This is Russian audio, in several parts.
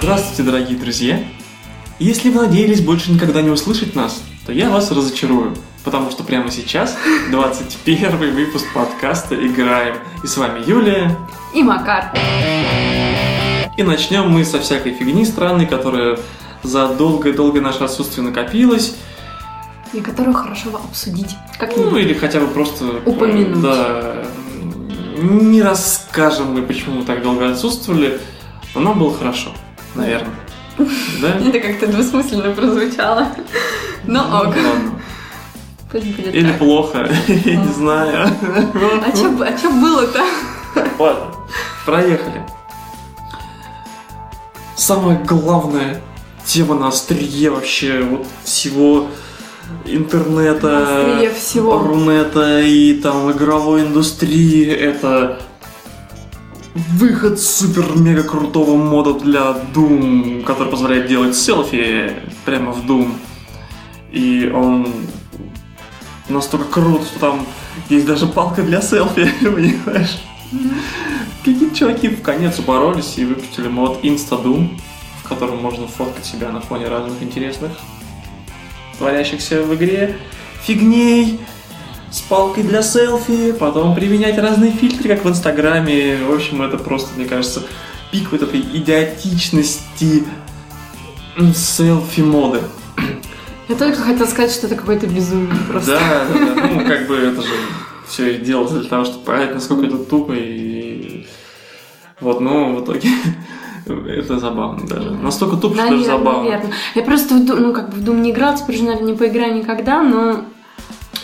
Здравствуйте, дорогие друзья! Если вы надеялись больше никогда не услышать нас, то я вас разочарую, потому что прямо сейчас 21 выпуск подкаста «Играем». И с вами Юлия. И Макар. И начнем мы со всякой фигни странной, которая за долгое-долгое наше отсутствие накопилась. И которую хорошо обсудить. Как Ну, или хотя бы просто... Упомянуть. Да. Не расскажем мы, почему мы так долго отсутствовали, но нам было хорошо, наверное. Да? Это как-то двусмысленно прозвучало. Ну ок, Ладно. пусть будет Или плохо, я не знаю. А чё, а было-то? Ладно, проехали. Самая главная тема на острие вообще вот всего интернета, всего. рунета и там игровой индустрии это выход супер-мега крутого мода для Doom, который позволяет делать селфи прямо в Doom. И он настолько крут, что там есть даже палка для селфи, понимаешь? Какие-то чуваки в конец упоролись и выпустили мод Instadoom, в котором можно фоткать себя на фоне разных интересных творящихся в игре фигней с палкой для селфи, потом применять разные фильтры, как в Инстаграме. В общем, это просто, мне кажется, пик вот этой идиотичности селфи-моды. Я только хотела сказать, что это какое-то безумие просто. Да, да, да. Ну, как бы это же все и делалось для того, чтобы понять, насколько это тупо и... Вот, но в итоге это забавно даже. Настолько тупо, что даже забавно. наверное. Я просто ну, как бы в Doom не играл, теперь уже, наверное, не поиграю никогда, но...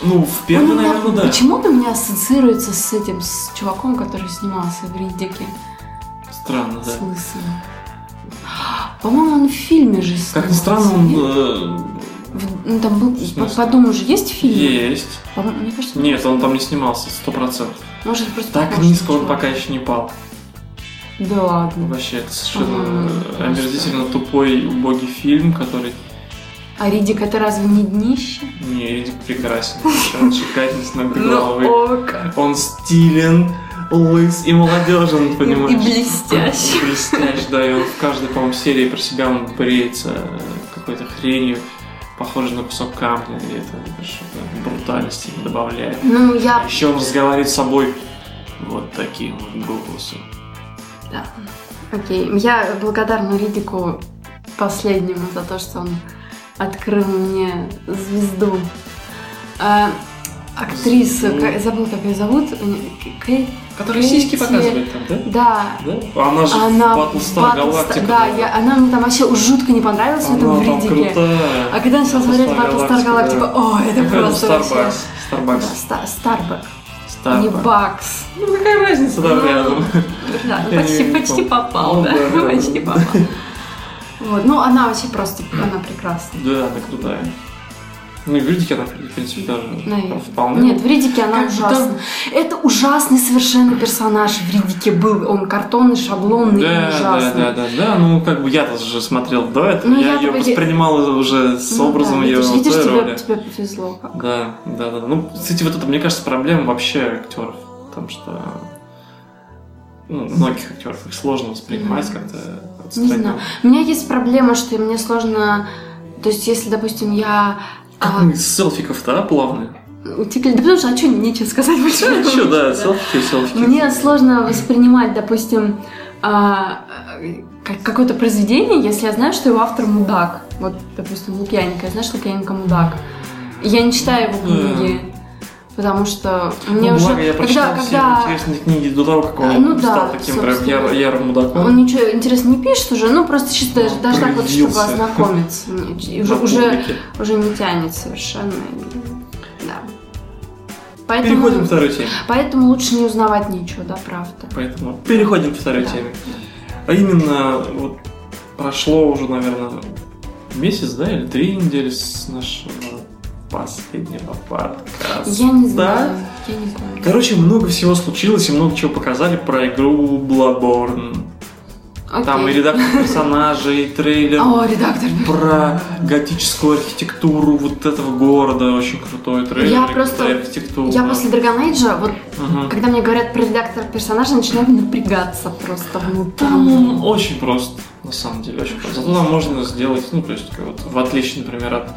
Ну, в первый, он у меня- наверное, да. Почему он у меня ассоциируется с этим, с чуваком, который снимался в Риддике? Странно, да. С лысым. По-моему, он в фильме же Как ни снимался, странно, он нет? В- ну, там был, по, по Думу же есть э, фильм? есть. По-моему, мне кажется, Нет, он там не снимался, сто процентов. Может, просто Так низко он пока еще не пал. Да ладно. Вообще, это совершенно Ага. э, омерзительно тупой, убогий фильм, который А Ридик это разве не днище? не Ридик прекрасен. Он ног до Ну, головы. ок. Он стилен, лыс и молодежен, понимаешь? И блестящий. Блестящий, да, и он в каждой, по-моему, серии про себя он бреется какой-то хренью, похожей на кусок камня, и это что-то брутальности добавляет. Ну, А я... еще он разговаривает с собой вот таким вот голосом. Да. Окей. Я благодарна Ридику последнему за то, что он открыл мне звезду. А, Звезду. как- забыл, как ее зовут. Кэ- Который Кэти- сиськи показывает там, да? Да. Да? Она же Она в Battlestar Galactica. Да, я, она мне там вообще жутко не понравилась в этом Она там Ридике. крутая. А когда я начала смотреть Battlestar Galactica, да. о, это просто вообще... Starbucks. Да, Starbucks. Starbucks. не Бакс. Ну какая разница там Ну, рядом? Да, ну, почти, почти попал, Ну, да, да, почти попал. Вот, ну она вообще просто, она прекрасна. Да, она крутая. Ну и в Ридике она, в принципе, даже Наверное. вполне. Нет, в Ридике она Как ужасна. Это ужасный совершенно персонаж в Ридике был. Он картонный, шаблонный и Да, да, ужасный. да, да, да. Ну, как бы я-то же смотрел до этого. Ну, я я ее бы- воспринимал уже с Ну образом да, ее видишь, видишь, тебе, роли. тебе повезло. как. Да, да, да. да. Ну, кстати, вот это, мне кажется, проблема вообще актеров. Потому что ну, многих актеров их сложно воспринимать как-то Не знаю. У меня есть проблема, что мне сложно... То есть, если, допустим, я... Как а, мы с селфиков-то, а, плавные? утекли- Да потому что, а что, нечего сказать больше. Еще, да, селфики, селфики. Мне сложно воспринимать, допустим, а, как- какое-то произведение, если я знаю, что его автор мудак. Вот, допустим, Лукьяненко. Я знаю, что Лукьяненко мудак. Я не читаю его книги, потому что мне ну, уже... благо, я прочитал когда, все когда интересные книги до того, как он ну да, стал таким прям яр- ярым мудаком. он ничего интересного не пишет уже, ну просто чисто даже, даже так вот, чтобы ознакомиться. Уже, уже, уже не тянет совершенно. Да. Поэтому, Переходим к второй теме. поэтому лучше не узнавать ничего, да, правда. Поэтому переходим к второй Да. теме. А именно, вот прошло уже, наверное, месяц, да, или три недели с нашего последнего подкаста. Я не знаю, я не помню. Короче, много всего случилось и много чего показали про игру Bloodborne. Окей. Там и редактор персонажей, и трейлер О, редактор. про готическую архитектуру вот этого города. Очень крутой трейлер. Я просто- архитектура. Я после Dragon Age, вот Мгм. когда мне говорят про редактор персонажа, начинаю напрягаться просто внутри. Там очень просто, на самом деле, очень просто. Зато там можно сделать, ну, то есть, вот, в отличие, например, от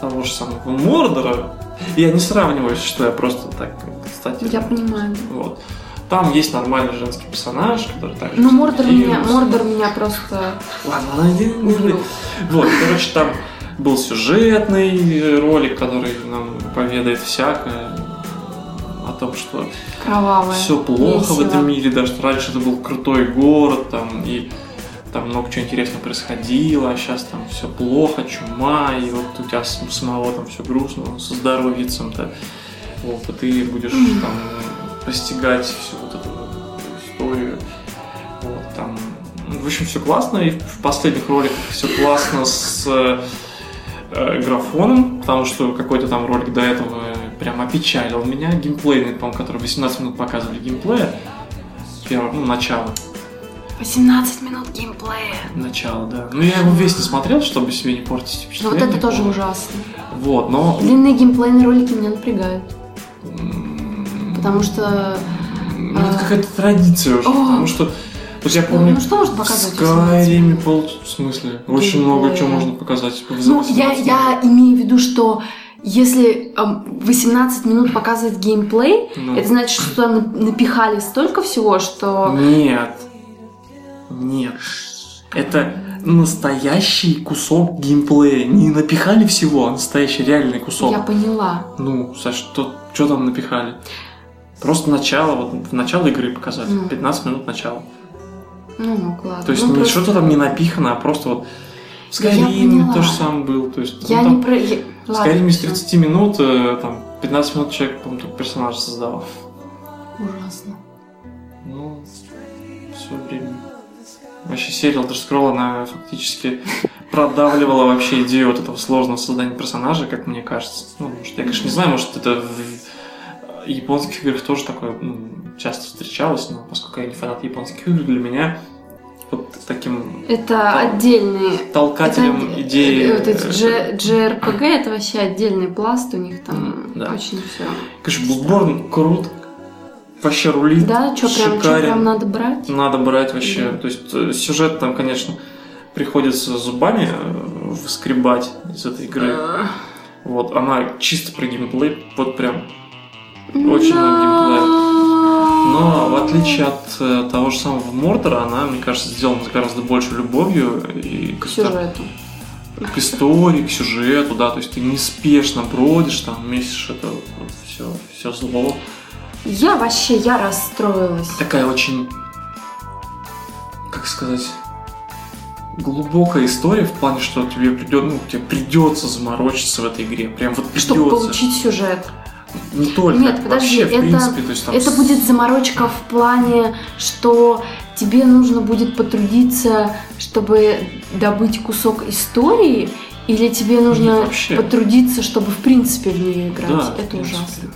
того же самого Мордора, я не сравниваю, что я просто так, кстати. Я понимаю. Вот. Там есть нормальный женский персонаж, который также... Ну, Мордор меня. Мордор меня просто Ладно, ладно, не- не-. Вот, короче, там был сюжетный ролик, который нам поведает всякое о том, что Кровавое. все плохо в весело. этом мире, даже раньше это был крутой город, там, и там много чего интересного происходило, а сейчас там все плохо, чума, и вот у тебя самого там все грустно, со здоровьицем-то, вот, и ты будешь Мгм. там постигать всю вот эту историю, вот, там, ну, в общем, все классно, и в последних роликах все классно с э, графоном, потому что какой-то там ролик до этого прям опечалил меня, геймплейный, по-моему, который 18 минут показывали геймплея, первое, ну, начало, 18 минут геймплея. начало, да. Ну, я его весь не смотрел, чтобы себе не портить Ну вот это тоже ужасно. Вот, но... Длинные геймплейные ролики меня напрягают. Потому что... Ну, это а, какая-то традиция уже, потому что... Вот я Ну, помню, ну что можно показывать? в 18 Skyrim минут? пол... В смысле? Очень много чего можно показать. Ну, я, 18 я имею в виду, что если эм, 18 минут показывает геймплей, Ну. это значит, что напихали столько всего, что... Нет. Нет. Это настоящий кусок геймплея. Не напихали всего, а настоящий реальный кусок. Я поняла. Ну, Саш, что, что там напихали? Просто начало, вот в начало игры показать. Ну. 15 минут начала. Ну, ну, ладно. То есть ну, не просто что-то там не напихано, а просто вот в поняла. то же самое было. То есть, Я ну, не там про... я- в Skyrim из всё. 30 минут, э, там, 15 минут человек, по-моему, только персонажа создавал. Ужасно. Ну, все время. Вообще серия Elder Scroll, она фактически продавливала вообще идею вот этого сложного создания персонажа, как мне кажется. Ну, может, я, конечно, не знаю, может, это в японских играх тоже такое ну, часто встречалось, но поскольку я не фанат японских игр, для меня вот таким Это Да. отдельные... толкателем это, идеи... э, Вот эти э, G- JRPG, это вообще отдельный пласт, у них там да. очень все. Конечно, Bloodborne крут, вообще рулит, Да, что прям, прям надо брать? Надо брать вообще. Да. То есть э, сюжет там, конечно, приходится зубами э, выскребать из этой игры. Э, Вот, она чисто про геймплей, вот прям. Очень много геймплея. Но в отличие от э, того же самого Мордора, она, мне кажется, сделана с гораздо большей любовью и К к, сюжету. к истории, к сюжету, да, то есть ты неспешно бродишь, там месишь это вот, все, все зло. Я вообще, я расстроилась. такая очень, как сказать, глубокая история в плане, что тебе придет, ну, тебе придется заморочиться в этой игре. Прям вот придется. Чтобы получить сюжет. Не только. Нет, подожди, вообще, в это- принципе, то есть там Это будет заморочка в плане, что тебе нужно будет потрудиться, чтобы добыть кусок истории, или тебе нужно Нет, вообще. потрудиться, чтобы в принципе в нее играть. Да, это ужасно.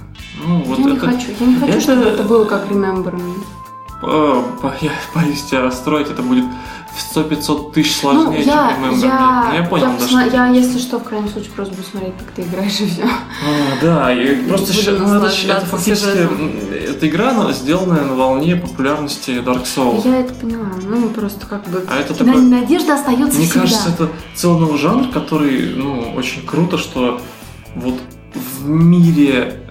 Ну, вот я не это... хочу. Я не хочу, это- чтобы это было как Remember Me. я боюсь тебя расстроить, это будет в 100-500 тысяч Ну, сложнее, я, чем Remember Me. я, Ну, я понял, да, посма- что- я, если что, в крайнем случае, просто буду смотреть, как ты играешь, и все. А, да, и просто буду ща- ну, это, щ- фактически сюжетом. эта игра, она сделанная на волне популярности Dark Souls. Я это поняла. Ну, просто как бы... А это такой Надежда остается Мне всегда. кажется, это целый новый жанр, который, ну, очень круто, что вот в мире,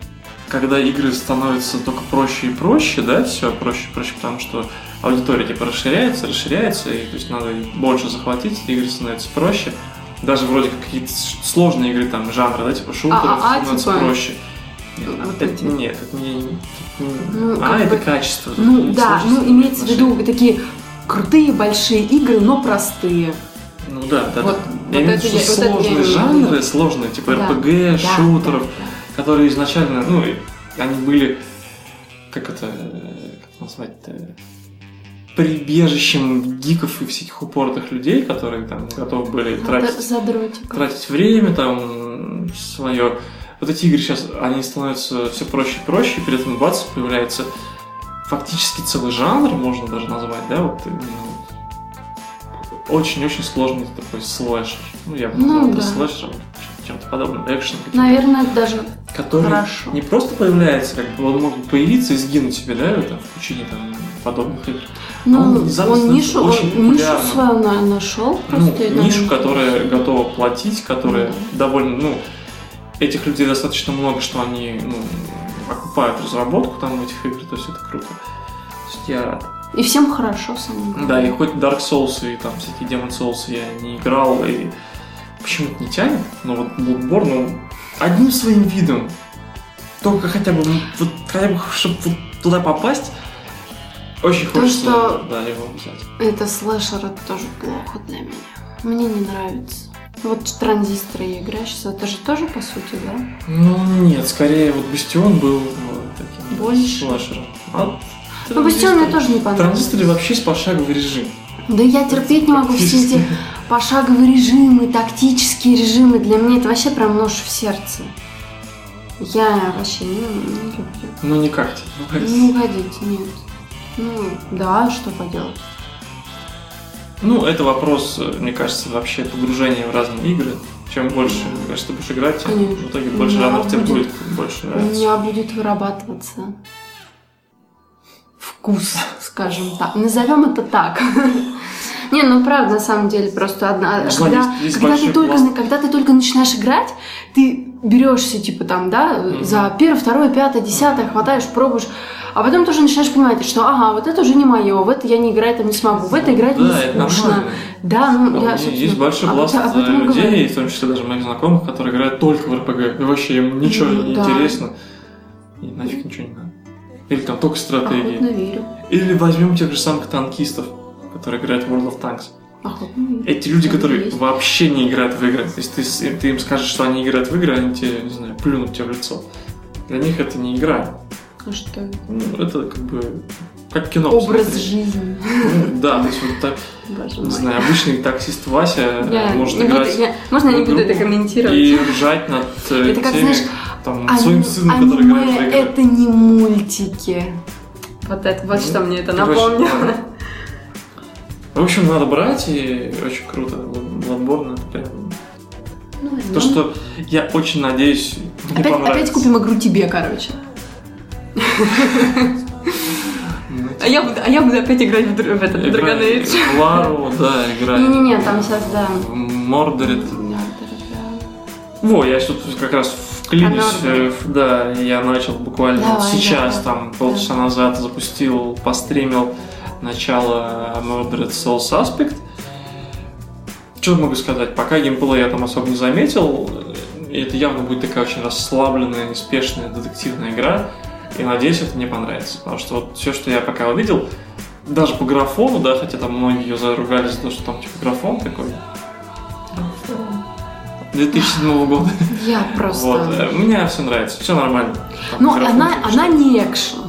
когда игры становятся только проще и проще, да, все проще и проще, потому что аудитория типа расширяется, расширяется, и то есть надо больше захватить, игры становятся проще. Даже вроде как какие-то сложные игры, там, жанры, да, типа шутеры А, а, а, становятся типа? проще. Нет, Вот это, эти. нет, это не... Ну, а, это бы- качество. Ну это да, ну имеется в виду такие крутые большие игры, но простые. Ну да, да. Вот- да. вот я имею в виду, что вот я сложные имею в виду. жанры, сложные, типа Да, РПГ, да, шутеров, да, которые изначально, ну, они были, как это, как назвать-то, прибежищем гиков и всяких упоротых людей, которые там готовы были тратить, Задротиков. тратить время, там, свое. Вот эти игры сейчас, они становятся все проще и проще, и при этом бац, появляется фактически целый жанр, можно даже назвать, да, вот очень-очень сложный такой слэшер. Ну, я бы Ну, назвал это да. слэшером, чем-то подобным, экшен. Наверное, даже Который хорошо. не просто появляется, как бы он может появиться и сгинуть себе, да, это в пучине там подобных игр. Ну, Он он нишу, он очень нишу популярным. свою на- нашел Ну, просто. и нишу, довольно- которая готова платить, которая Ну довольно, ну, этих людей достаточно много, что они, ну, окупают разработку там этих игр, то есть это круто. То есть я рад. И всем хорошо самому. Да, и хоть Dark Souls и там всякие Demon Souls я не играл, и почему-то не тянет, но вот Bloodborne, он одним своим видом, только хотя бы, ну, вот, хотя бы, чтобы вот туда попасть, очень То, хочется, что- да, его взять. Это слэшер, это тоже плохо для меня. Мне не нравится. Вот транзисторы я играю сейчас, это же тоже по сути, да? Ну, нет, скорее вот Бастион был вот, таким Больше? слэшером. А Ну, Бастион мне тоже не понравился. Транзисторы вообще с пошаговый режим. Да я терпеть не могу все эти пошаговые режимы, тактические режимы. Для меня это вообще прям нож в сердце. Я вообще не, не люблю. Ну, ну, как- Не угодить, нет. Ну, да, что поделать. Ну, это вопрос, мне кажется, вообще погружения в разные игры. Чем больше, мне кажется, ты будешь играть, тем Конечно. в итоге больше У жанров тебе будет- больше У нравиться. меня будет вырабатываться вкус, скажем так. Назовем это так. Не, ну правда, на самом деле, просто одна. Знаю, Когда, есть- есть когда, ты только, пласт. когда ты только начинаешь играть, ты берешься, типа там, да, Мгм. за первое, второе, пятое, десятое, хватаешь, пробуешь, а потом тоже начинаешь понимать, что ага, вот это уже не мое, в это я не играть там не смогу, в это играть Да, это не скучно. нормально. Да, ну Ну, я, есть большой об- пласт об этом и э, говорю. людей, в том числе даже моих знакомых, которые играют только в РПГ. И вообще им ничего Ну, не да. интересно. И нафиг ничего не надо. Или там только стратегии. Охотно верю. Или возьмем тех же самых танкистов, которые играют в World of Tanks. Верю. Эти люди, которые есть. вообще не играют в игры. Есть ты, ты им скажешь, что они играют в игры, они тебе, не знаю, плюнут тебе в лицо. Для них это не игра. А что? это? Ну, это как бы как кино. Образ посмотреть. жизни. Ну, Да, то есть вот так, Боже не мой. знаю, обычный таксист Вася э, Я может не буду- играть я- можно я не буду это комментировать? и ржать над э, Это как, теми, знаешь, там, Ани- своим сыном, который играет в аниме игры. это не мультики. Вот это, вот Ну, что мне это короче, напомнило. ладно. В общем, надо брать, и очень круто. Bloodborne это прям... Ну, То, ну. что я очень надеюсь, мне Опять, понравится. опять купим игру тебе, короче. Ну, А я буду, а я буду опять играть в, в этот Dragon Age. в Лару, да, играй. Не-не-не, там сейчас, да. Мордорит. Во, я тут как раз вклинюсь. А э, Да, я начал буквально Давай, сейчас, да, да. там, полчаса назад запустил, постримил начало Murdered Soul Suspect. Что могу сказать? Пока геймплей я там особо не заметил. Это явно будет такая очень расслабленная, неспешная детективная игра. И надеюсь, это мне понравится. Потому что вот все, что я пока увидел, даже по графону, да, хотя там многие ее заругали за то, что там типа графон такой. 2007 года. Я просто... Вот. э, Мне все нравится, все нормально. Там Ну, графон, она, она не экшен.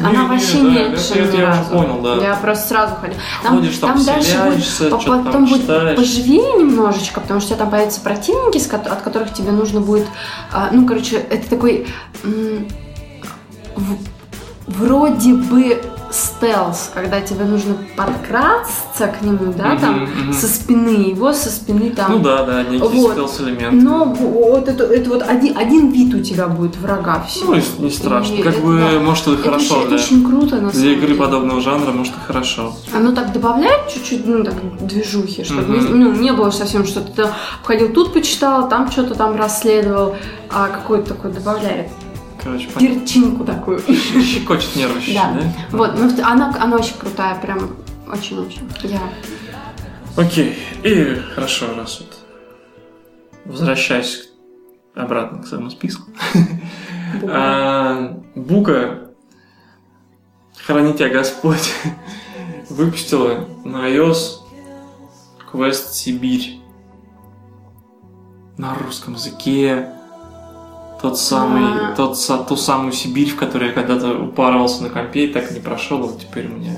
Она вообще не ни я уже понял, да. Я просто сразу ходила. Там, Ходишь, там там дальше будет, вселяешься, по- что-то там потом будет читаешь. поживее немножечко, потому что там появятся противники, от которых тебе нужно будет, а, ну, короче, это такой вроде бы стелс, когда тебе нужно подкрасться к нему, да, Мгм, там, мгм. со спины, его со спины там. Ну да, да, некий Вот. стелс-элемент. Но вот это, это вот один, один вид у тебя будет врага всего. Ну, не страшно. И как это, бы, да. может, это, Это хорошо очень, для, это очень круто, на самом для игры деле. подобного жанра, может, и хорошо. Оно так добавляет чуть-чуть, ну, так, движухи, чтобы Мгм. не, ну, не было совсем, что ты ходил тут почитал, там что-то там расследовал, а какой-то такой добавляет Короче, перчинку такую. Щекочет нервы Да. да? Вот, ну, она, она очень крутая, прям очень-очень. Я... Окей. И хорошо, раз вот возвращаясь обратно к своему списку. А, Бука, храни тебя Господь, выпустила на iOS квест Сибирь на русском языке. Тот самый, А. тот, ту самую Сибирь, в которой я когда-то упарывался на компе и так не прошел, вот теперь у меня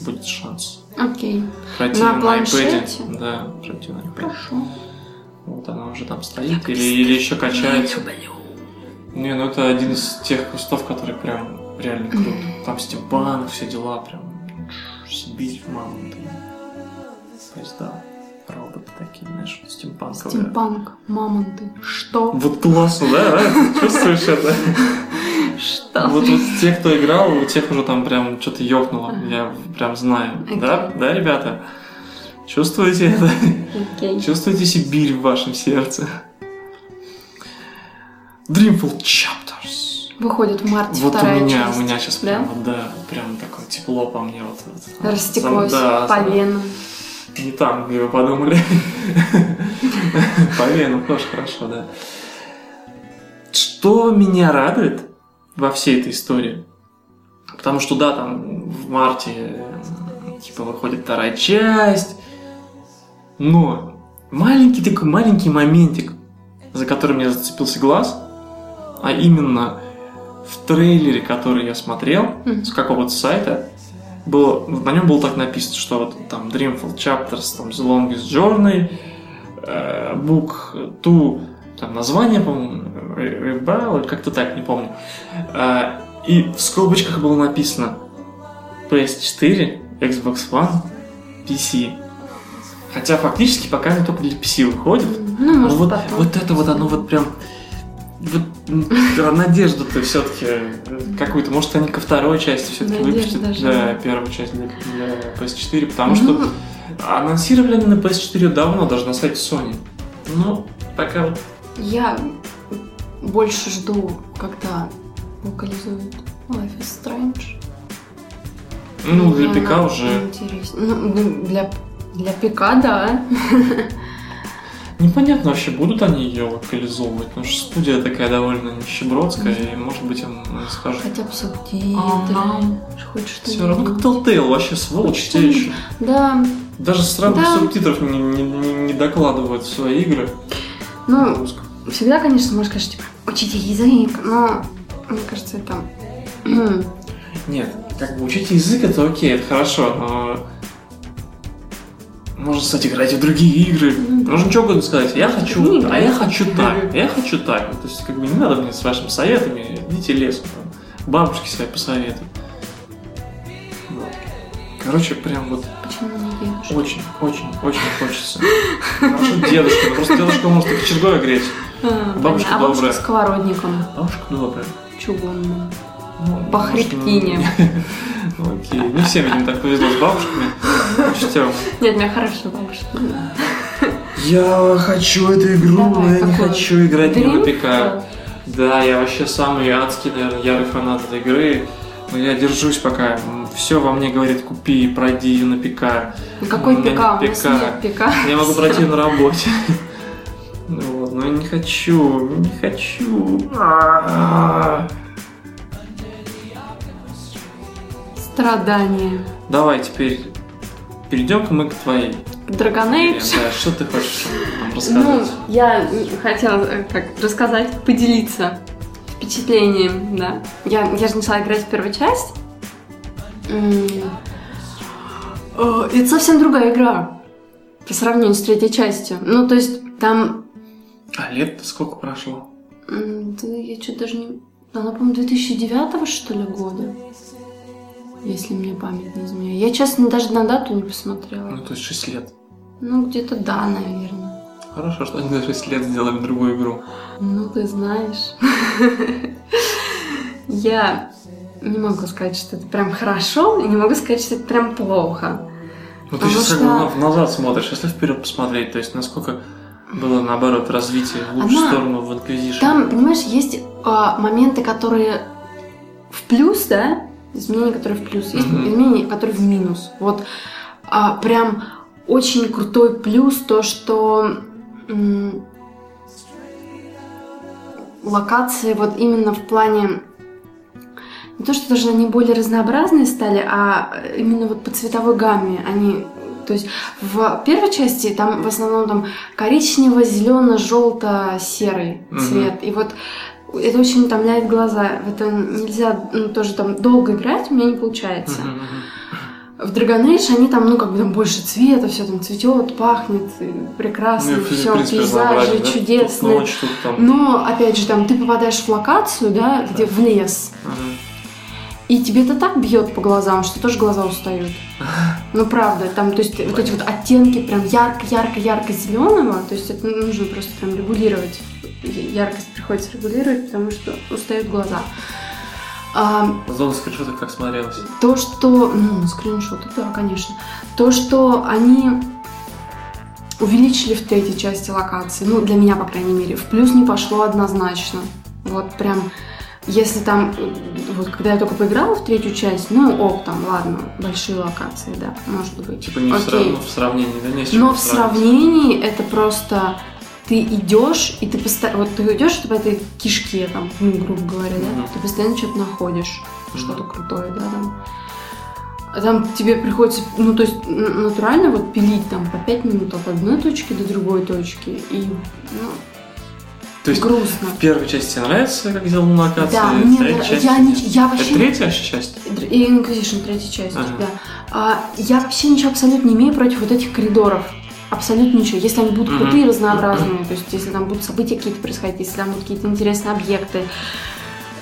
будет шанс. Окей, Пройти На iPad. планшете? Да, пройти на iPad. хорошо. Вот она уже там стоит или, или еще качается. Не, ну это один из тех кустов, который прям реально крут. Там стимпанк, все дела, прям Сибирь, мама. поезда. Роботы такие, знаешь, стимпанковые. Стимпанк, мамонты. Что? Вот классно, да? да? Ты Чувствуешь это? Что? Вот, вот те, кто играл, у тех уже там прям что-то ёкнуло. Я прям знаю. Да, да, ребята? Чувствуете это? Чувствуете Сибирь в вашем сердце? Dreamful Chapters. Выходит в марте Вот у вторая меня, часть. у меня сейчас Да? прям, да, прям такое тепло по мне вот. вот. Растеклось Да, по венам. Не там, где вы подумали. По венам тоже хорошо, да. Что меня радует во всей этой истории? Потому что, да, там в марте типа выходит вторая часть, но маленький такой маленький моментик, за который мне зацепился глаз, а именно в трейлере, который я смотрел Мгм. с какого-то сайта, было, на нем было так написано, что вот там Dreamful Chapters, там The Longest Journey, э, Book 2, там название, по-моему, Re- Rebel, или как-то так, не помню. Э, и в скобочках было написано PS4, Xbox One, PC. Хотя фактически пока они только для PC выходят. Ну, может, вот, потом. вот это вот оно вот прям вот, да, надежду-то все-таки какую-то. Может, они ко второй части все-таки выпустят жива. да, первую часть для, для PS4, потому что анонсировали они на PS4 давно, даже на сайте Sony. Ну, пока вот Я больше жду, когда локализуют Life is Strange. ну, для ПК уже интереснее. Ну, ну, для, для ПК, да. непонятно вообще, будут они ее локализовывать, потому что студия такая довольно нищебродская, и, может быть, им скажут. Хотя бы субтитры. Хоть что Все равно как Telltale, вообще сволочь те еще. Да, Даже странных Да. субтитров не, не- не- не докладывают в свои игры. ну, всегда, конечно, можешь сказать, типа, учите язык, но мне кажется, это... Нет, как бы учить язык это окей, это хорошо, но можно, кстати, играть в другие игры. Можно что угодно сказать. Я хочу, а я хочу так, я хочу так. То есть, как бы не надо мне с вашими советами, идите Бабушки свои посоветуют. Вот. Короче, прям вот Почему не дедушка? очень, очень, очень хочется. Хорошо, дедушка, ну просто дедушка может и кочергой греть. А, Бабушка а бабушка добрая. сковородником Бабушка добрая. чугунным. Ну, По может, хребтине. ну, Окей, не всем, видимо, так повезло с бабушками. Учтем. Нет, у меня хорошая бабушка. Я хочу эту игру, но я не хочу играть не на? ПК. Да, я вообще самый адский, наверное, ярый фанат этой игры. Но я держусь пока. Все во мне говорит, купи, пройди ее на ПК. Ну, Какой ПК? нас ПК. ПК. Я могу пройти на работе. Ну Вот, но я не хочу, не хочу. Страдания. Давай теперь перейдем мы к твоей. Age. Да, что ты хочешь нам Ну, рассказать? я хотела э, как рассказать, поделиться впечатлением, да. Я, я же начала играть в первую часть. Э, Это совсем другая игра по сравнению с третьей частью. Ну, то есть там... А лет сколько прошло? Да я что-то даже не... Она, по-моему, 2009 что ли года. Если мне память не изменяет. Я, честно, даже на дату не посмотрела. Ну, то есть 6 лет. Ну, где-то да, наверное. Хорошо, что они за 6 лет сделали другую игру. Ну, ты знаешь. Я не могу сказать, что это прям хорошо, и не могу сказать, что это прям плохо. Ну, ты сейчас как бы назад смотришь, если вперед посмотреть, то есть насколько было, наоборот, развитие в лучшую Она- сторону в Inquisition. Там, понимаешь, есть а, моменты, которые в плюс, да? Изменения, которые в плюс. Есть Мгм. изменения, которые в минус. Вот а, прям очень крутой плюс то, что м, локации вот именно в плане не то, что даже они более разнообразные стали, а именно вот по цветовой гамме они то есть в первой части там в основном там коричнево, зелено, желто, серый Мгм. цвет. И вот это очень утомляет глаза. В это нельзя ну, тоже там долго играть, у меня не получается. В Dragon Age они там, ну, как бы там больше цвета, все там цветет, пахнет, прекрасно, Ну, все, принципе, пейзажи да? Тут чудесные. ночь, тут там... Но, опять же, там ты попадаешь в локацию, да, где в лес, Мгм. И тебе это так бьет по глазам, что тоже глаза устают. Ну правда, там, то есть вот эти вот оттенки прям ярко-ярко-ярко зеленого, то есть это нужно просто прям регулировать. Яркость приходится регулировать, потому что устают глаза. А, Зона скриншотов как смотрелась? То, что... Ну, скриншоты, да, конечно. То, что они увеличили в третьей части локации, ну, для меня, по крайней мере, в плюс не пошло однозначно. Вот прям, если там, вот когда я только поиграла в третью часть, ну, ок, там, ладно, большие локации, да, может быть. Типа не Окей. в, сравнении, да, не Но в сравнении это просто ты идешь, и ты постоянно, вот ты идешь по этой кишке, там, ну, грубо говоря, да, mm-hmm. ты постоянно что-то находишь, mm-hmm. что-то крутое, да, там. А там тебе приходится, ну, то есть натурально вот пилить там по 5 минут от одной точки до другой точки, и, ну, то есть грустно. В первой части тебе нравится, как сделана локация? Да, мне нравится. Я, не, я вообще... Это третья часть? И Inquisition, третья часть, ага. да. А, я вообще ничего абсолютно не имею против вот этих коридоров. Абсолютно ничего. Если они будут крутые, разнообразные, то есть если там будут события какие-то происходить, если там будут какие-то интересные объекты.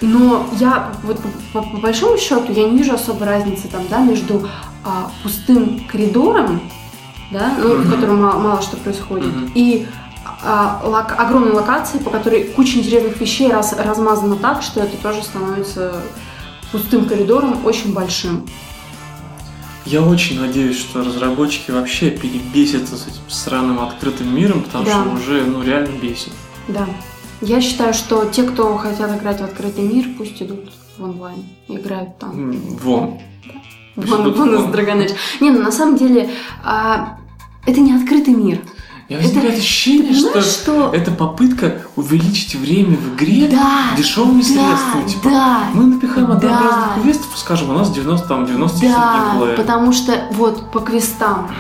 Но я вот по, по, по большому счету я не вижу особой разницы там, да, между а, пустым коридором, да, ну, в котором мало, мало что происходит, и а, лок, огромной локации, по которой куча интересных вещей раз, размазана так, что это тоже становится пустым коридором очень большим. Я очень надеюсь, что разработчики вообще перебесятся с этим сраным открытым миром, потому да. что уже ну, реально бесит. Да. Я считаю, что те, кто хотят играть в открытый мир, пусть идут в онлайн, играют там. Вон. Вон, вон из Dragon Age. Не, ну на самом деле, а, это не открытый мир. Я возникает ощущение, что, что это попытка увеличить время в игре да, дешевыми да, средствами. Типа, да, мы напихаем однообразных да. квестов, скажем, у нас 90, там, 90 да, геймплея. потому что вот по квестам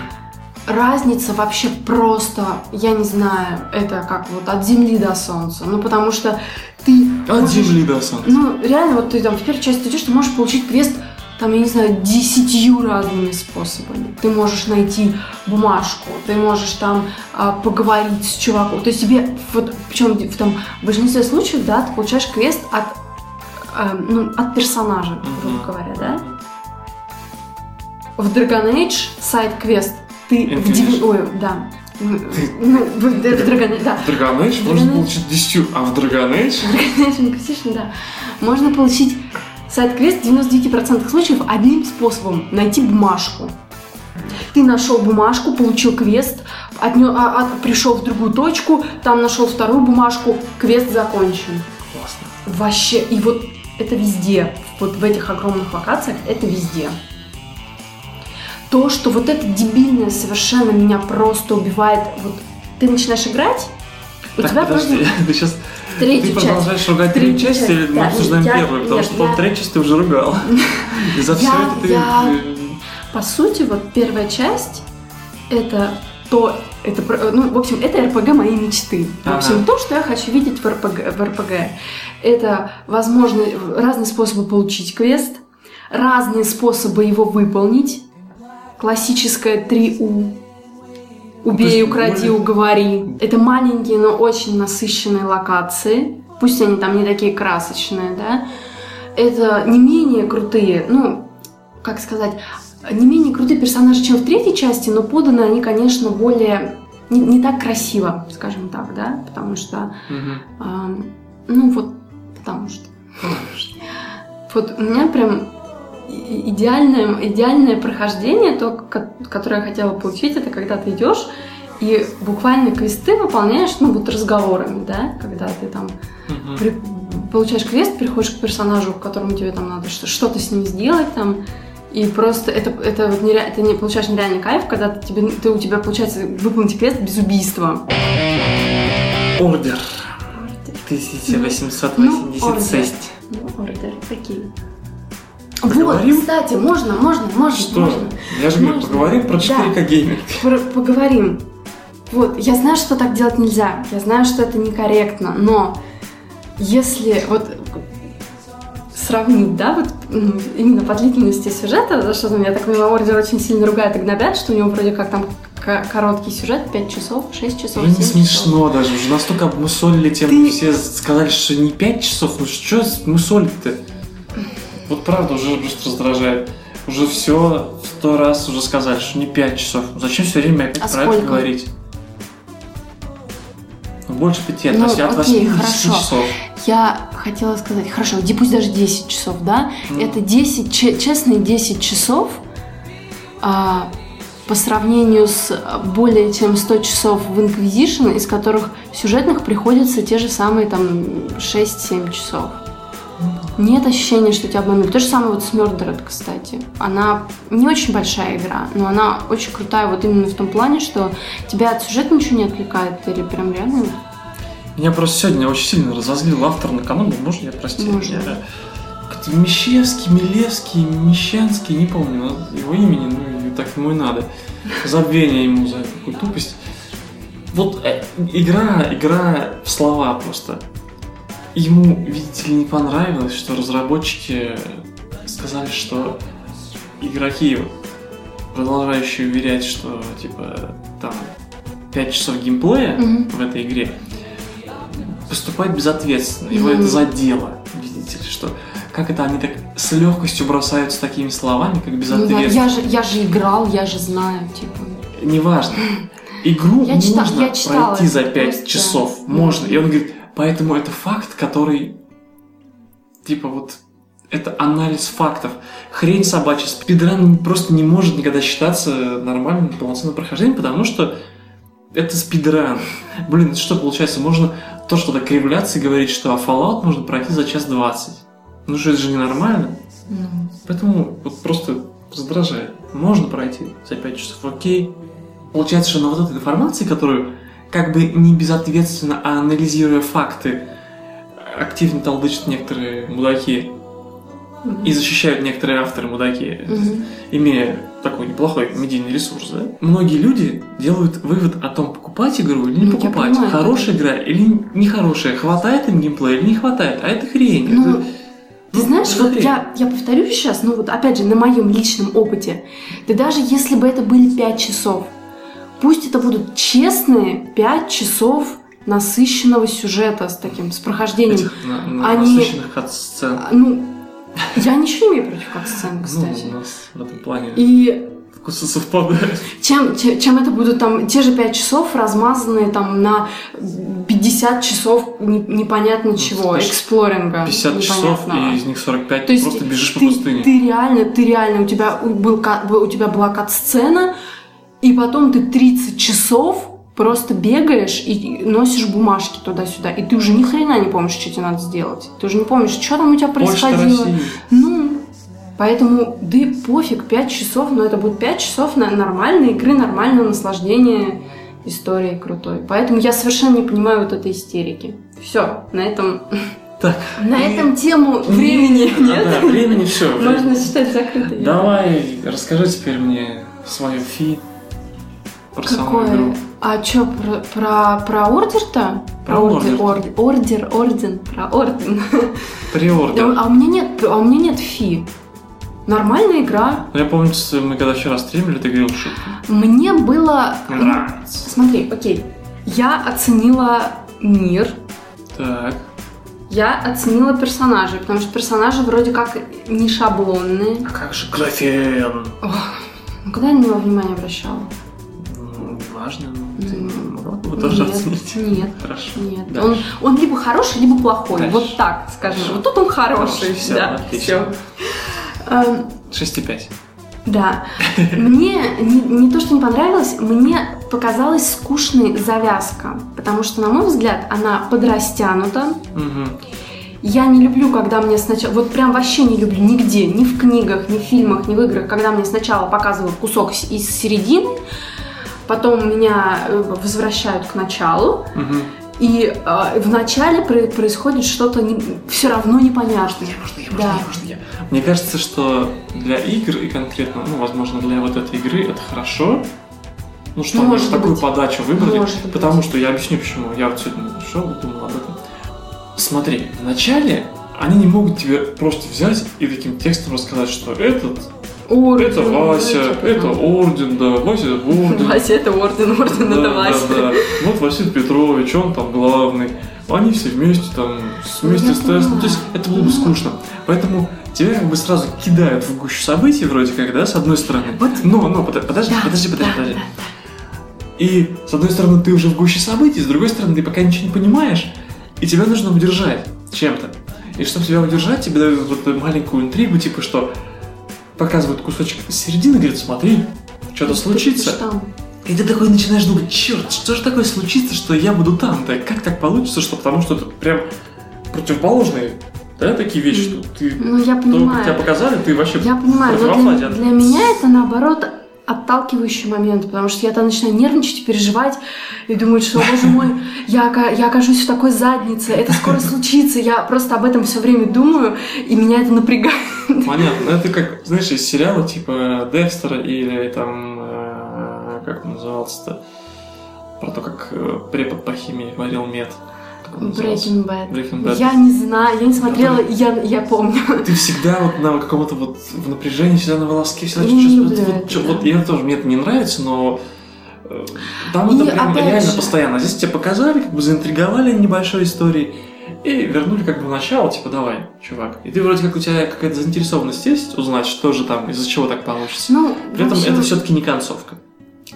разница вообще просто, я не знаю, это как вот от земли до солнца. Ну, потому что ты... От можешь, земли до солнца. Ну, реально, вот ты там в первой части идешь, ты можешь получить квест там, я не знаю, десятью разными способами. Ты можешь найти бумажку, ты можешь там а, поговорить с чуваком. То есть тебе, вот, причем в, там, в большинстве случаев, да, ты получаешь квест от, а, ну, от персонажа, грубо говоря, да. В Dragon Age сайт-квест ты в дев... Ой, да. Ну, в Dragon, да. В Dragon Age можно получить 10, а в Dragon Age... В Dragon Age да. Можно получить Сайт-квест в 99% случаев одним способом – найти бумажку. Ты нашел бумажку, получил квест, от нее, а, от, пришел в другую точку, там нашел вторую бумажку, квест закончен. Классно. Вообще, и вот это везде, вот в этих огромных локациях, это везде. То, что вот это дебильное совершенно меня просто убивает, вот ты начинаешь играть, у так, тебя подожди, вроде... ты сейчас Третью ты часть. продолжаешь ругать третью часть, или мы да, обсуждаем я, первую? Потому нет, что, по-моему, третью часть ты уже ругал. И за все это ты... По сути, вот первая часть — это то, это, ну, в общем, это РПГ моей мечты. В общем, ага. то, что я хочу видеть в РПГ, в РПГ. Это, возможно, разные способы получить квест, разные способы его выполнить. Классическое 3У Убей, укради, уговори. Это маленькие, но очень насыщенные локации. Пусть они там не такие красочные, да. Это не менее крутые, ну, как сказать, не менее крутые персонажи, чем в третьей части, но поданы они, конечно, более не, не так красиво, скажем так, да, потому что, угу. э, ну вот, потому что, вот у меня прям идеальное, идеальное прохождение, то, которое я хотела получить, это когда ты идешь и буквально квесты выполняешь, ну, вот разговорами, да, когда ты там uh-huh. при, получаешь квест, приходишь к персонажу, которому тебе там надо что-то с ним сделать, там, и просто это, это, вот нере... это не получаешь нереальный кайф, когда ты, тебе, ты, у тебя получается выполнить квест без убийства. Ордер. 1886. Ну, ордер, окей. Поговорим? Вот, кстати, можно, можно, можно. Что? Можно. Я же говорю, поговорим про 4К да. gaming. Про, поговорим. Вот, я знаю, что так делать нельзя. Я знаю, что это некорректно, но если вот сравнить, да, вот ну, именно по длительности сюжета, за что меня так мимо Ордер очень сильно ругает и гнобят, что у него вроде как там короткий сюжет, 5 часов, 6 часов, Уже не смешно часов. даже, уже настолько обмусолили тем, Ты... все сказали, что не 5 часов, ну что мусолить-то? Вот правда уже просто раздражает. Уже все сто раз уже сказали, что не 5 часов. Зачем все время опять А про это сколько? говорить? Ну, больше пяти, Ну, то есть от окей, 8 до 10 хорошо. часов. Я хотела сказать, хорошо, иди пусть даже 10 часов, да? Ну. Это 10, че- честные 10 часов а, по сравнению с а, более чем 100 часов в Inquisition, из которых сюжетных приходится те же самые там 6-7 часов. Нет ощущения, что тебя обманули. То же самое вот с Murdered, кстати. Она не очень большая игра, но она очень крутая вот именно в том плане, что тебя от сюжета ничего не отвлекает. Ты прям реально Меня просто сегодня очень сильно разозлил автор на канал. Можно я прости? Можно. Я- Как-то Мещевский, Милевский, Мещанский, не помню его имени, ну так ему и надо. Забвение ему за такую тупость. Вот э, игра, игра в слова просто. Ему, видите ли, не понравилось, что разработчики сказали, что игроки, продолжающие уверять, что типа там 5 часов геймплея Мгм. в этой игре, поступают безответственно. Его Мгм. это задело, видите ли, что как это они так с легкостью бросаются такими словами, как Ну, безответственно. я, же, я же играл, я же знаю, типа. Неважно. Игру Я можно я читала пройти за 5 просто, часов. Можно. И он говорит, поэтому это факт, который типа вот это анализ фактов. Хрень собачья. Спидран просто не может никогда считаться нормальным, полноценным прохождением, потому что это спидран. Блин, что получается? Можно то что-то кривляться и говорить, что а Fallout можно пройти за час двадцать. Ну что, это же ненормально. Ну, Поэтому вот просто раздражает. Можно пройти за 5 часов, окей. Получается, что на вот этой информации, которую как бы не безответственно, а анализируя факты, активно толдычат некоторые мудаки и защищают некоторые авторы мудаки, Мгм. имея такой неплохой медийный ресурс, да? Многие люди делают вывод о том, покупать игру или не Ну, покупать, понимаю, хорошая игра или нехорошая, хватает им геймплея или не хватает, а это хрень. Ну, это- Ты Ну, знаешь, вот я, я повторюсь сейчас, ну вот опять же, на моем личном опыте. Ты даже если бы это были 5 часов, пусть это будут честные 5 часов насыщенного сюжета с таким, с прохождением. этих на- на- Они- насыщенных кат-сцен. А, Ну, я ничего не имею против как сцен, Ну, кстати. у нас в этом плане И вкусы совпадают. чем, чем, чем это будут там те же 5 часов, размазанные там на 50 часов не- непонятно чего, слушай, эксплоринга. 50 часов, и из них 45 То есть просто бежишь по ты, пустыне. Ты реально, ты реально, у тебя, был, у тебя была кат-сцена, и потом ты 30 часов просто бегаешь и носишь бумажки туда-сюда, и ты уже ни хрена не помнишь, что тебе надо сделать. Ты уже не помнишь, что там у тебя происходило. Ну, поэтому, да и пофиг, 5 часов, но это будет 5 часов на нормальной игры, нормального наслаждения историей крутой. Поэтому я совершенно не понимаю вот этой истерики. Все, на этом, Так. на и- этом тему времени Да, нет. Да, времени все. Можно считать закрытой. Давай, расскажи теперь мне свое фи про саму Какое? игру. А что, про, про, про ордер-то? Про ордер, ордер. ордер, ордер, орден, про орден. Приордер. А у меня нет, а у меня нет фи. Нормальная игра. Ну, Я помню, мы когда вчера стримили, ты говорил шутку. Мне было... Мне нравится. Смотри, окей. Я оценила мир, Так. я оценила персонажей, потому что персонажи вроде как не шаблонные. А как же графен? Ну, когда я на него внимание обращала? Неважно. ну, Ты могла бы его тоже нет, оценить. Нет, Хорошо. нет. Он, он либо хороший, либо плохой. Дальше. Вот так, скажем. Хорошо. Вот тут он хороший. Хороший, всё, да, отлично. всё. Эм, 6,5. Да. Мне не, не то, что не понравилось, мне показалась скучной завязка. Потому что, на мой взгляд, она подрастянута. Угу. Я не люблю, когда мне сначала... Вот прям вообще не люблю нигде, ни в книгах, ни в фильмах, ни в играх, когда мне сначала показывают кусок из середины, потом меня э, возвращают к началу, Угу. и э, в начале про- происходит что-то все равно непонятное. Можно я, Да. можно я, можно я. Мне кажется, что для игр и конкретно, ну, возможно, для вот этой игры это хорошо. Ну, что может такую быть. подачу выбрали. Может быть. потому что я объясню почему. Я вот сегодня шел и думал об этом. Смотри, вначале они не могут тебе просто взять и таким текстом рассказать, что этот, Орден, это Вася, это. Орден, да, Вася это Орден. Вася это орден, орден Да, это да, Вася. да. Вот Василий Петрович, он там главный. Они все вместе там, вместе Я стоят. Ну, понимаю. то есть это было бы скучно. Поэтому тебя как бы сразу кидают в гущу событий, вроде как, да, с одной стороны. Вот. Но, но, под- подожди, Да, подожди, подожди, да, подожди. да, И с одной стороны ты уже в гуще событий, с другой стороны ты пока ничего не понимаешь, и тебя нужно удержать чем-то. И чтобы тебя удержать, тебе дают вот эту маленькую интригу, типа что показывают кусочек середины, говорят, смотри, что-то случится. И ты такой начинаешь думать, черт, что же такое случится, что я буду там? Да как так получится, что потому что это прям противоположные, да, такие вещи, что ты Ну, я то, как понимаю. тебя показали, ты вообще Я понимаю, оплате. для, для меня это наоборот отталкивающий момент, потому что я там начинаю нервничать и переживать, и думаю, что, боже мой, я, я окажусь в такой заднице, это скоро случится, я просто об этом все время думаю, и меня это напрягает. Понятно. Это как, знаешь, из сериала типа Декстера или там, э, как он назывался-то, про то, как э, препод по химии варил мед. Как он? Breaking Bad. Breaking Bad. Я не знаю, я не смотрела, я, я помню. Ты всегда вот на каком-то вот в напряжении, всегда на волоске, всегда люблю вот, чё- да. вот я тоже, мне это не нравится, но э, там И это прям реально же- постоянно. Здесь тебе показали, как бы заинтриговали небольшой историей и вернули как бы в начало, типа, давай, чувак. И ты вроде как у тебя какая-то заинтересованность есть узнать, что же там, из-за чего так получится. Ну, При в этом общем, это все-таки не концовка.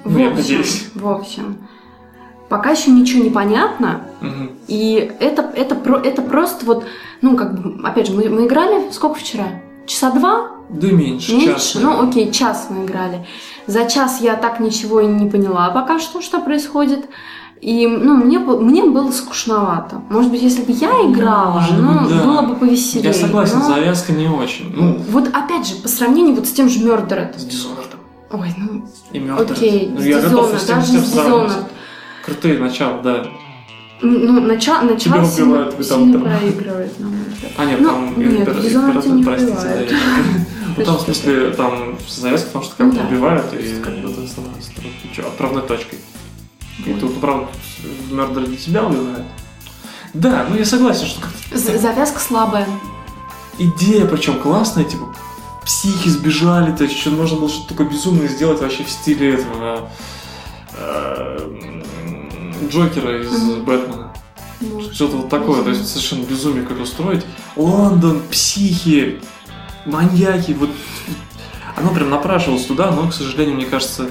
в Ну, я общем, надеюсь. в общем, пока еще ничего не понятно, Мгм. И это, это, это просто вот, ну, как бы, опять же, мы, мы играли сколько вчера? Часа два? Да меньше, Меньше? час. ну, окей, час мы играли. За час я так ничего и не поняла пока что, что происходит. И, ну, мне, мне было скучновато. Может быть, если бы я играла, Может ну, да. было бы повеселее. Я согласен, но- завязка не очень. Ну, Вот опять же, по сравнению вот с тем же Murdered. с Dishonored. Ой, ну, И окей, Ну, с тем, даже с. Dishonored. Крутые начала, да. Ну, начало, начало Тебя сильно, убивают, вы там сильно там. проигрывает, на мой взгляд. А нет, Ну, там нет, импер- император, не простите, убивают. да, Ну там, в Что смысле, там завязка, потому что как Ну бы да. убивают, и как бы это становится отправной точкой. И тут, правда, Мердер не тебя убивает. Да, ну я согласен, что как-то Завязка слабая. идея, причем классная, типа, психи сбежали, то есть еще можно было что-то такое безумное сделать вообще в стиле этого э, Джокера из Мгм. Бэтмена. Может. Что-то вот такое, то есть совершенно безумие как устроить. Лондон, психи, маньяки, вот оно прям напрашивалось туда, но, к сожалению, мне кажется,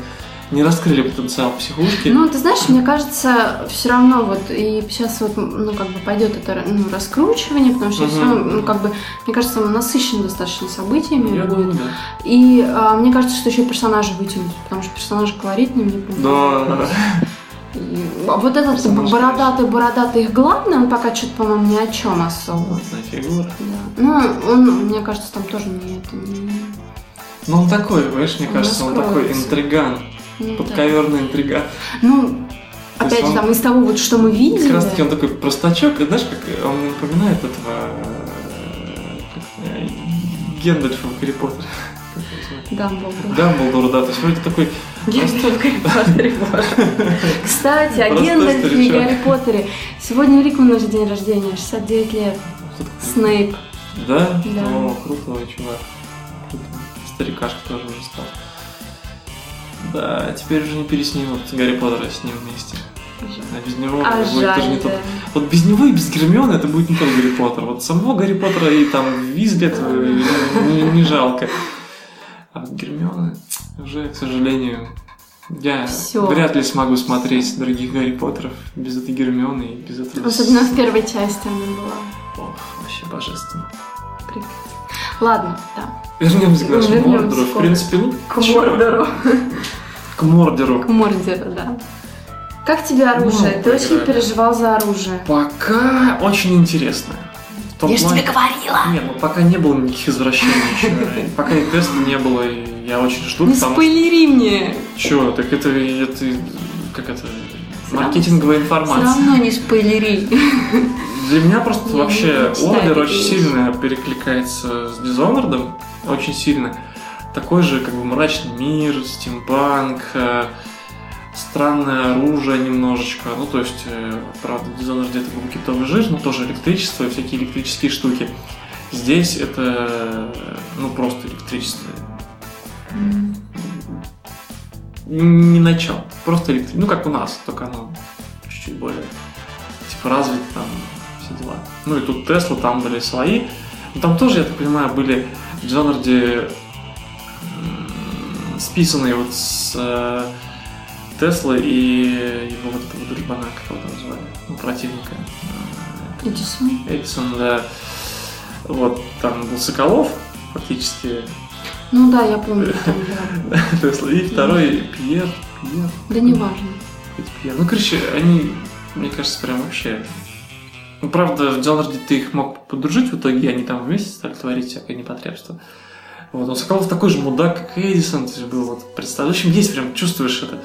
не раскрыли потенциал психушки. Ну, ты знаешь, мне кажется, все равно вот и сейчас вот, ну, как бы пойдет это ну, раскручивание, потому что Мгм. все равно, ну, как бы, мне кажется, он насыщен достаточно событиями Я будет. думаю, да. И а, мне кажется, что еще персонажи вытянут, потому что персонажи колоритные, мне понравилось. Да, И, а вот этот бородатый, бородатый их главный, он пока что-то, по-моему, ни о чем особо. на фигура. Да. Ну, он, мне кажется, там тоже не это не. Но он такой, понимаешь, мне Он кажется, он такой интриган, ну, да. подковерный интриган. Ну, То опять же, там из того, вот, что мы видели. Как раз таки он такой простачок, и знаешь, как он напоминает этого э, э, Гендальфа в Гарри Поттере. Дамблдор. Дамблдор, да, то есть вроде такой Гендальф в Гарри Поттере, боже. Кстати, о Гендальфе и. Гарри Поттере. Сегодня у Рикмана же день рождения, 69 лет. Снейп. Да? Да. О, крутой чувак. Старикашка тоже уже стал. Да, теперь уже не переснимут Гарри Поттера с ним вместе. А без него А это будет тоже жаль, не да. тот. Вот без него и без Гермиона это будет не тот Гарри Поттер. Вот самого Гарри Поттера и там Визлет э, не, не жалко. А Гермиона уже, к сожалению, я Всё. вряд ли смогу смотреть других Гарри Поттеров без этой Гермионы и без этого... Особенно в первой части она была. Ох, вообще божественно. Прекрасно. Ладно, да. Вернемся к нашему Вернемся Мордору. В принципе, ну, К чё? Мордору. К Мордору. К Мордору, да. Как тебе оружие? Ну, Ты очень поиграли. переживал за оружие. Пока очень интересно. Том Я же плане- тебе говорила! Нет, ну пока не было никаких извращений еще. Пока и теста не было, и я очень жду, Не спойлери мне! Чё, так это, это как это... Маркетинговая Все информация. равно не спойлери. Для меня просто Я вообще Ордер очень вещи. сильно перекликается с Dishonored, очень сильно. Такой же как бы мрачный мир, стимпанк, э, странное оружие немножечко. Ну, то есть, э, правда, Dishonored где-то был китовый жир, но тоже электричество и всякие электрические штуки. Здесь это, э, ну, просто электричество. Ни на чем. Просто электричество. Ну, как у нас, только оно чуть-чуть более, типа, развито там все дела. Ну и тут Тесла, там были свои. Но там тоже, я так понимаю, были в Джонарде списанные вот с э, Теслы и его вот этого дружбана, как его там звали, ну, противника. Эдисон. Эдисон, да. Вот, там был Соколов, фактически. Ну да, я помню. Тесла. И второй Пьер. Пьер. Да не важно. Пьер. Ну, короче, они, мне кажется, прям вообще... Ну, правда, в Джонарде ты их мог подружить в итоге, они там вместе стали творить всякое непотребство. Вот, но Соколов такой же мудак, как Эдисон, то есть был вот общем, есть прям, чувствуешь это.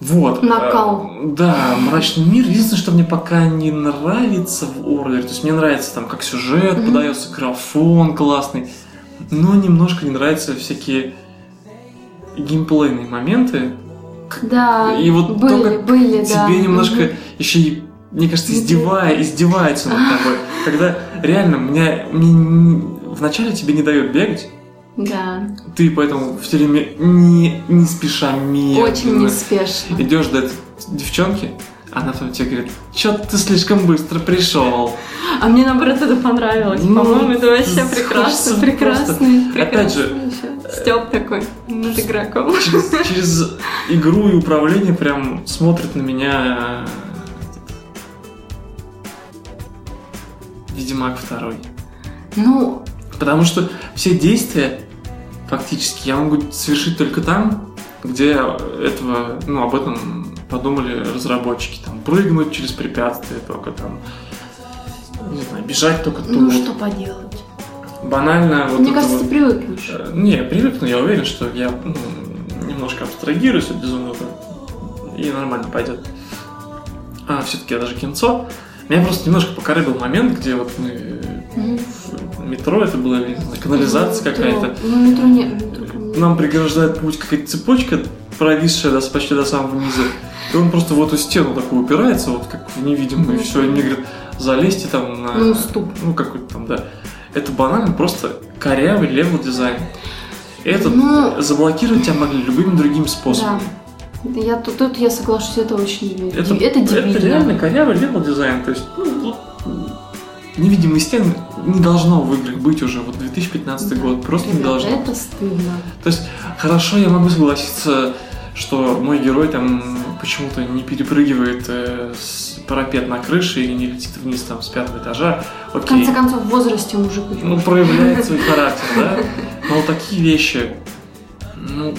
Вот. Накал. Э, Да, мрачный мир. Единственное, что мне пока не нравится в Орлере, то есть мне нравится там, как сюжет Мгм. подается, графон классный, но немножко не нравятся всякие геймплейные моменты. Да, И вот были, то, как были, да. Тебе немножко Мгм. еще и, мне кажется, издевая, издевается над тобой. Когда реально меня, мне не- вначале тебе не дают бегать, Да, ты поэтому все время не, не спеша медленно очень неспешно. идешь до девчонки, она потом тебе говорит, что ты слишком быстро пришел. А мне наоборот это понравилось. Ну, По-моему, это вообще прекрасно. просто- Прекрасный. Опять же, Степ такой над игроком. Через, через игру и управление прям смотрит на меня Ведьмак второй. Ну, Потому что все действия фактически я могу совершить только там, где этого, ну, об этом подумали разработчики. Там прыгнуть через препятствия только там, не знаю, бежать только тут. ну что поделать. Банально вот Мне кажется, вот- ты привыкнешь. Э, Не, привыкну, я уверен, что я ну, немножко абстрагируюсь от безумного и нормально пойдет. А все-таки я даже кинцо. Меня просто немножко покоробил момент, где вот мы Мгм. Метро, это не знаю, канализация Метро. какая-то. Ну, метро не... метро, Нам преграждает путь какая-то цепочка, провисшая до, почти до самого низа. И он просто в эту стену такую упирается, вот как в невидимую, и все. И мне говорят, залезьте там на... Ну, уступ. Ну, какой-то там, да. Это банально просто корявый level design. Этот Ну- заблокировать тебя могли любыми другими способами. Да. Я, тут, тут я соглашусь, это очень... Это, это дебильно. это реально корявый левел дизайн. То есть, ну, невидимые стены не должно в играх быть уже. Вот 2015 Да. год просто не Ребята, должно. это стыдно. То есть, хорошо, я могу согласиться, что мой герой там почему-то не перепрыгивает э, с парапет на крыше и не летит вниз там с пятого этажа. В Окей. конце концов, в возрасте мужик уже. ну, проявляет свой характер, да? Но вот такие вещи, ну,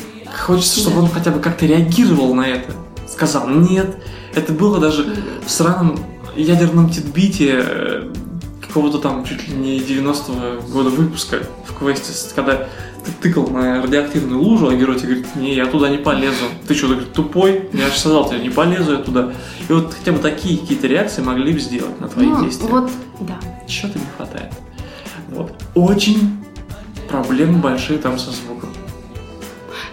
хочется, чтобы он хотя бы как-то реагировал на это. Сказал нет. Это было даже в сраном ядерном титбите э, какого-то там чуть ли не 90-го года выпуска в квесте, когда ты тыкал на радиоактивную лужу, а герой тебе говорит, не, я туда не полезу. Ты что, говорит, тупой? Я же сказал тебе, не полезу я туда. И вот хотя бы такие какие-то реакции могли бы сделать на твои Ну, действия. вот, да. Чего-то не хватает. Вот. Очень проблемы большие там со звуком.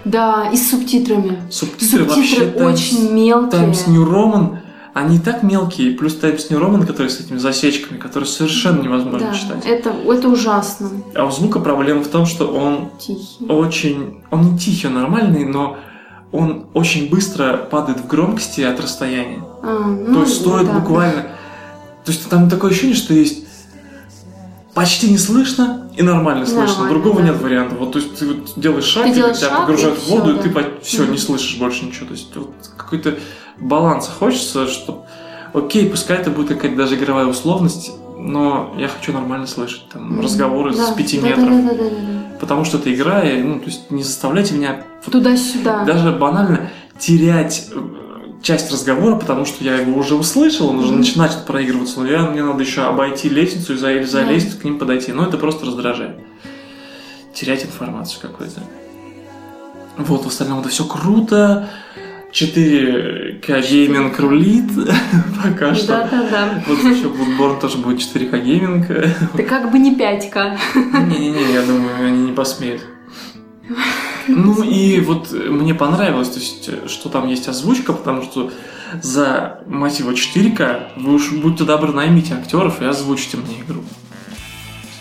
Да, и с субтитрами. Субтитры, вообще Субтитры Times- очень мелкие. Times New Roman, они так мелкие, плюс Times New Roman, который с этими засечками, которые совершенно невозможно да, читать. это, это ужасно. А у звука проблема в том, что он Тихий. очень... Он не тихий, он нормальный, но он очень быстро падает в громкости от расстояния. А, ну, То есть стоит да. буквально... То есть там такое ощущение, что есть почти не слышно и нормально слышно. Нормально, Другого да. нет варианта. Вот, то есть ты вот делаешь шаг, Ты и делаешь тебя шаг, погружают в воду, всё, и ты да. все, не слышишь больше ничего. То есть вот какой-то баланс хочется, что окей, пускай это будет какая-то даже игровая условность, но я хочу нормально слышать там разговоры Да, с пяти да, метров. Да, да, да, да, да. Потому что это игра, и, ну, то есть не заставляйте меня Туда-сюда. даже банально терять э, часть разговора, потому что я его уже услышал, он уже начинает проигрываться, но я, мне надо еще обойти лестницу и за, или залезть, к ним подойти. Но это просто раздражает. Терять информацию какую-то. Вот, в остальном это все круто. 4К gaming рулит пока что. Да, да, да. Вот еще Bloodborne тоже будет 4К gaming. Ты как бы не 5К. Не-не-не, я думаю, они не посмеют. Ну и вот э, мне понравилось, то есть, э, что там есть озвучка, потому что за, мать его, 4К вы уж будьте добры, наймите актеров и озвучите мне игру.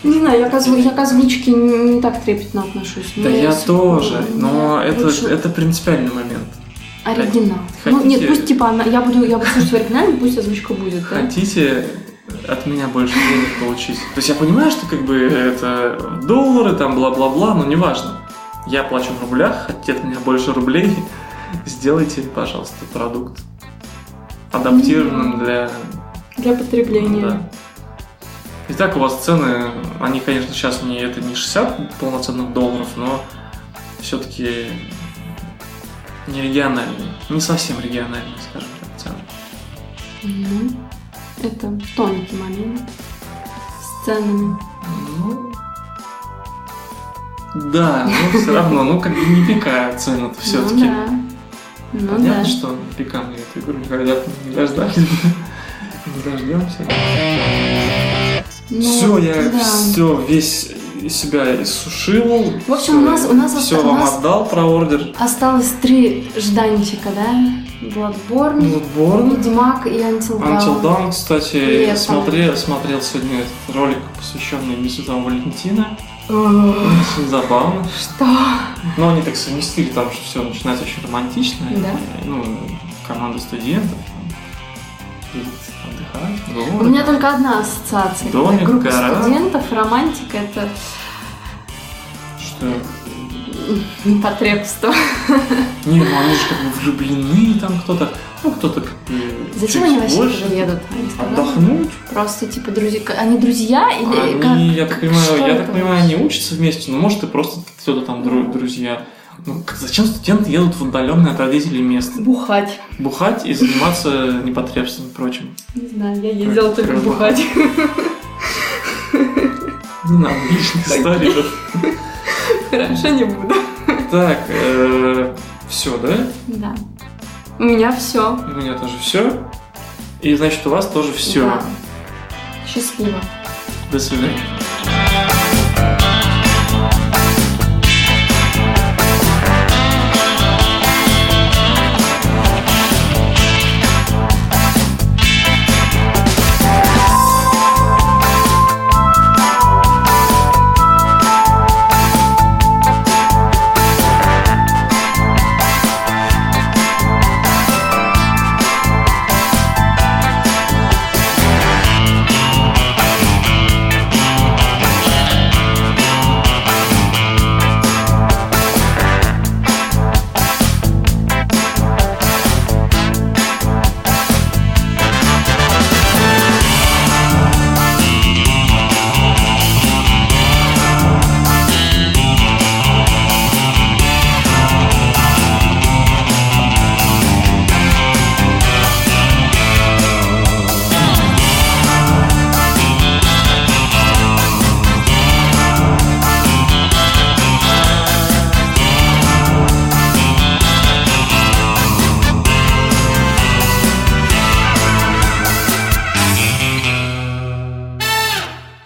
Не знаю, я к, озву- я к озвучке не, так трепетно отношусь. Да я с- тоже, но это, лучше- это принципиальный момент. Оригинал. Ну, нет, Хотите- пусть типа она, я буду, я буду слушать в оригинале, пусть озвучка будет, да? Хотите от меня больше денег получить? То есть я понимаю, что как бы это доллары, там бла-бла-бла, но неважно. Я плачу в рублях, хотите от меня больше рублей, сделайте, пожалуйста, продукт адаптированным для... Для потребления. Да. Итак, у вас цены, они, конечно, сейчас не, это не 60 полноценных долларов, но все-таки не региональные, не совсем региональные, скажем так, цены. Ну, это тонкий момент с ценами. Ну, да, но все равно, ну как бы не пикая цены все-таки. Ну. Ну Понятно, да. что пикаем эту игру никогда не дождались. Не дождемся. Ну, все, я да. все, весь себя иссушил. В общем, у нас- у нас все вам нас- отдал про ордер. Осталось три жданчика, да? Bloodborne, Bloodborne, Ведьмак и Until Dawn. Until Dawn, кстати, Летом. смотрел, смотрел сегодня этот ролик, посвященный Дню Святого Валентина. Очень забавно. Что? Но они так совместили, там что все начинается очень романтично. Да. И, Ну, команда студентов отдыхать. в У город. меня только одна ассоциация. Домик, группа гора. студентов, романтика это Что? непотребство. Не, ну они же как бы влюблены, там кто-то, ну кто-то Зачем они вообще больше. едут? Они? Отдохнуть. Просто типа друзья. Они друзья или Они, как? я так понимаю, что я это так понимаю, они учатся вместе, но может и просто кто-то там дру- друзья. Ну, зачем студенты едут в отдаленное от родителей место? Бухать. Бухать и заниматься непотребством и прочим. Не знаю, я ездила только бухать. Не надо лишних историй. Хорошо, не буду. Так, все, да? Да. У меня все. У меня тоже все. И значит, у вас тоже все. Счастливо. До свидания.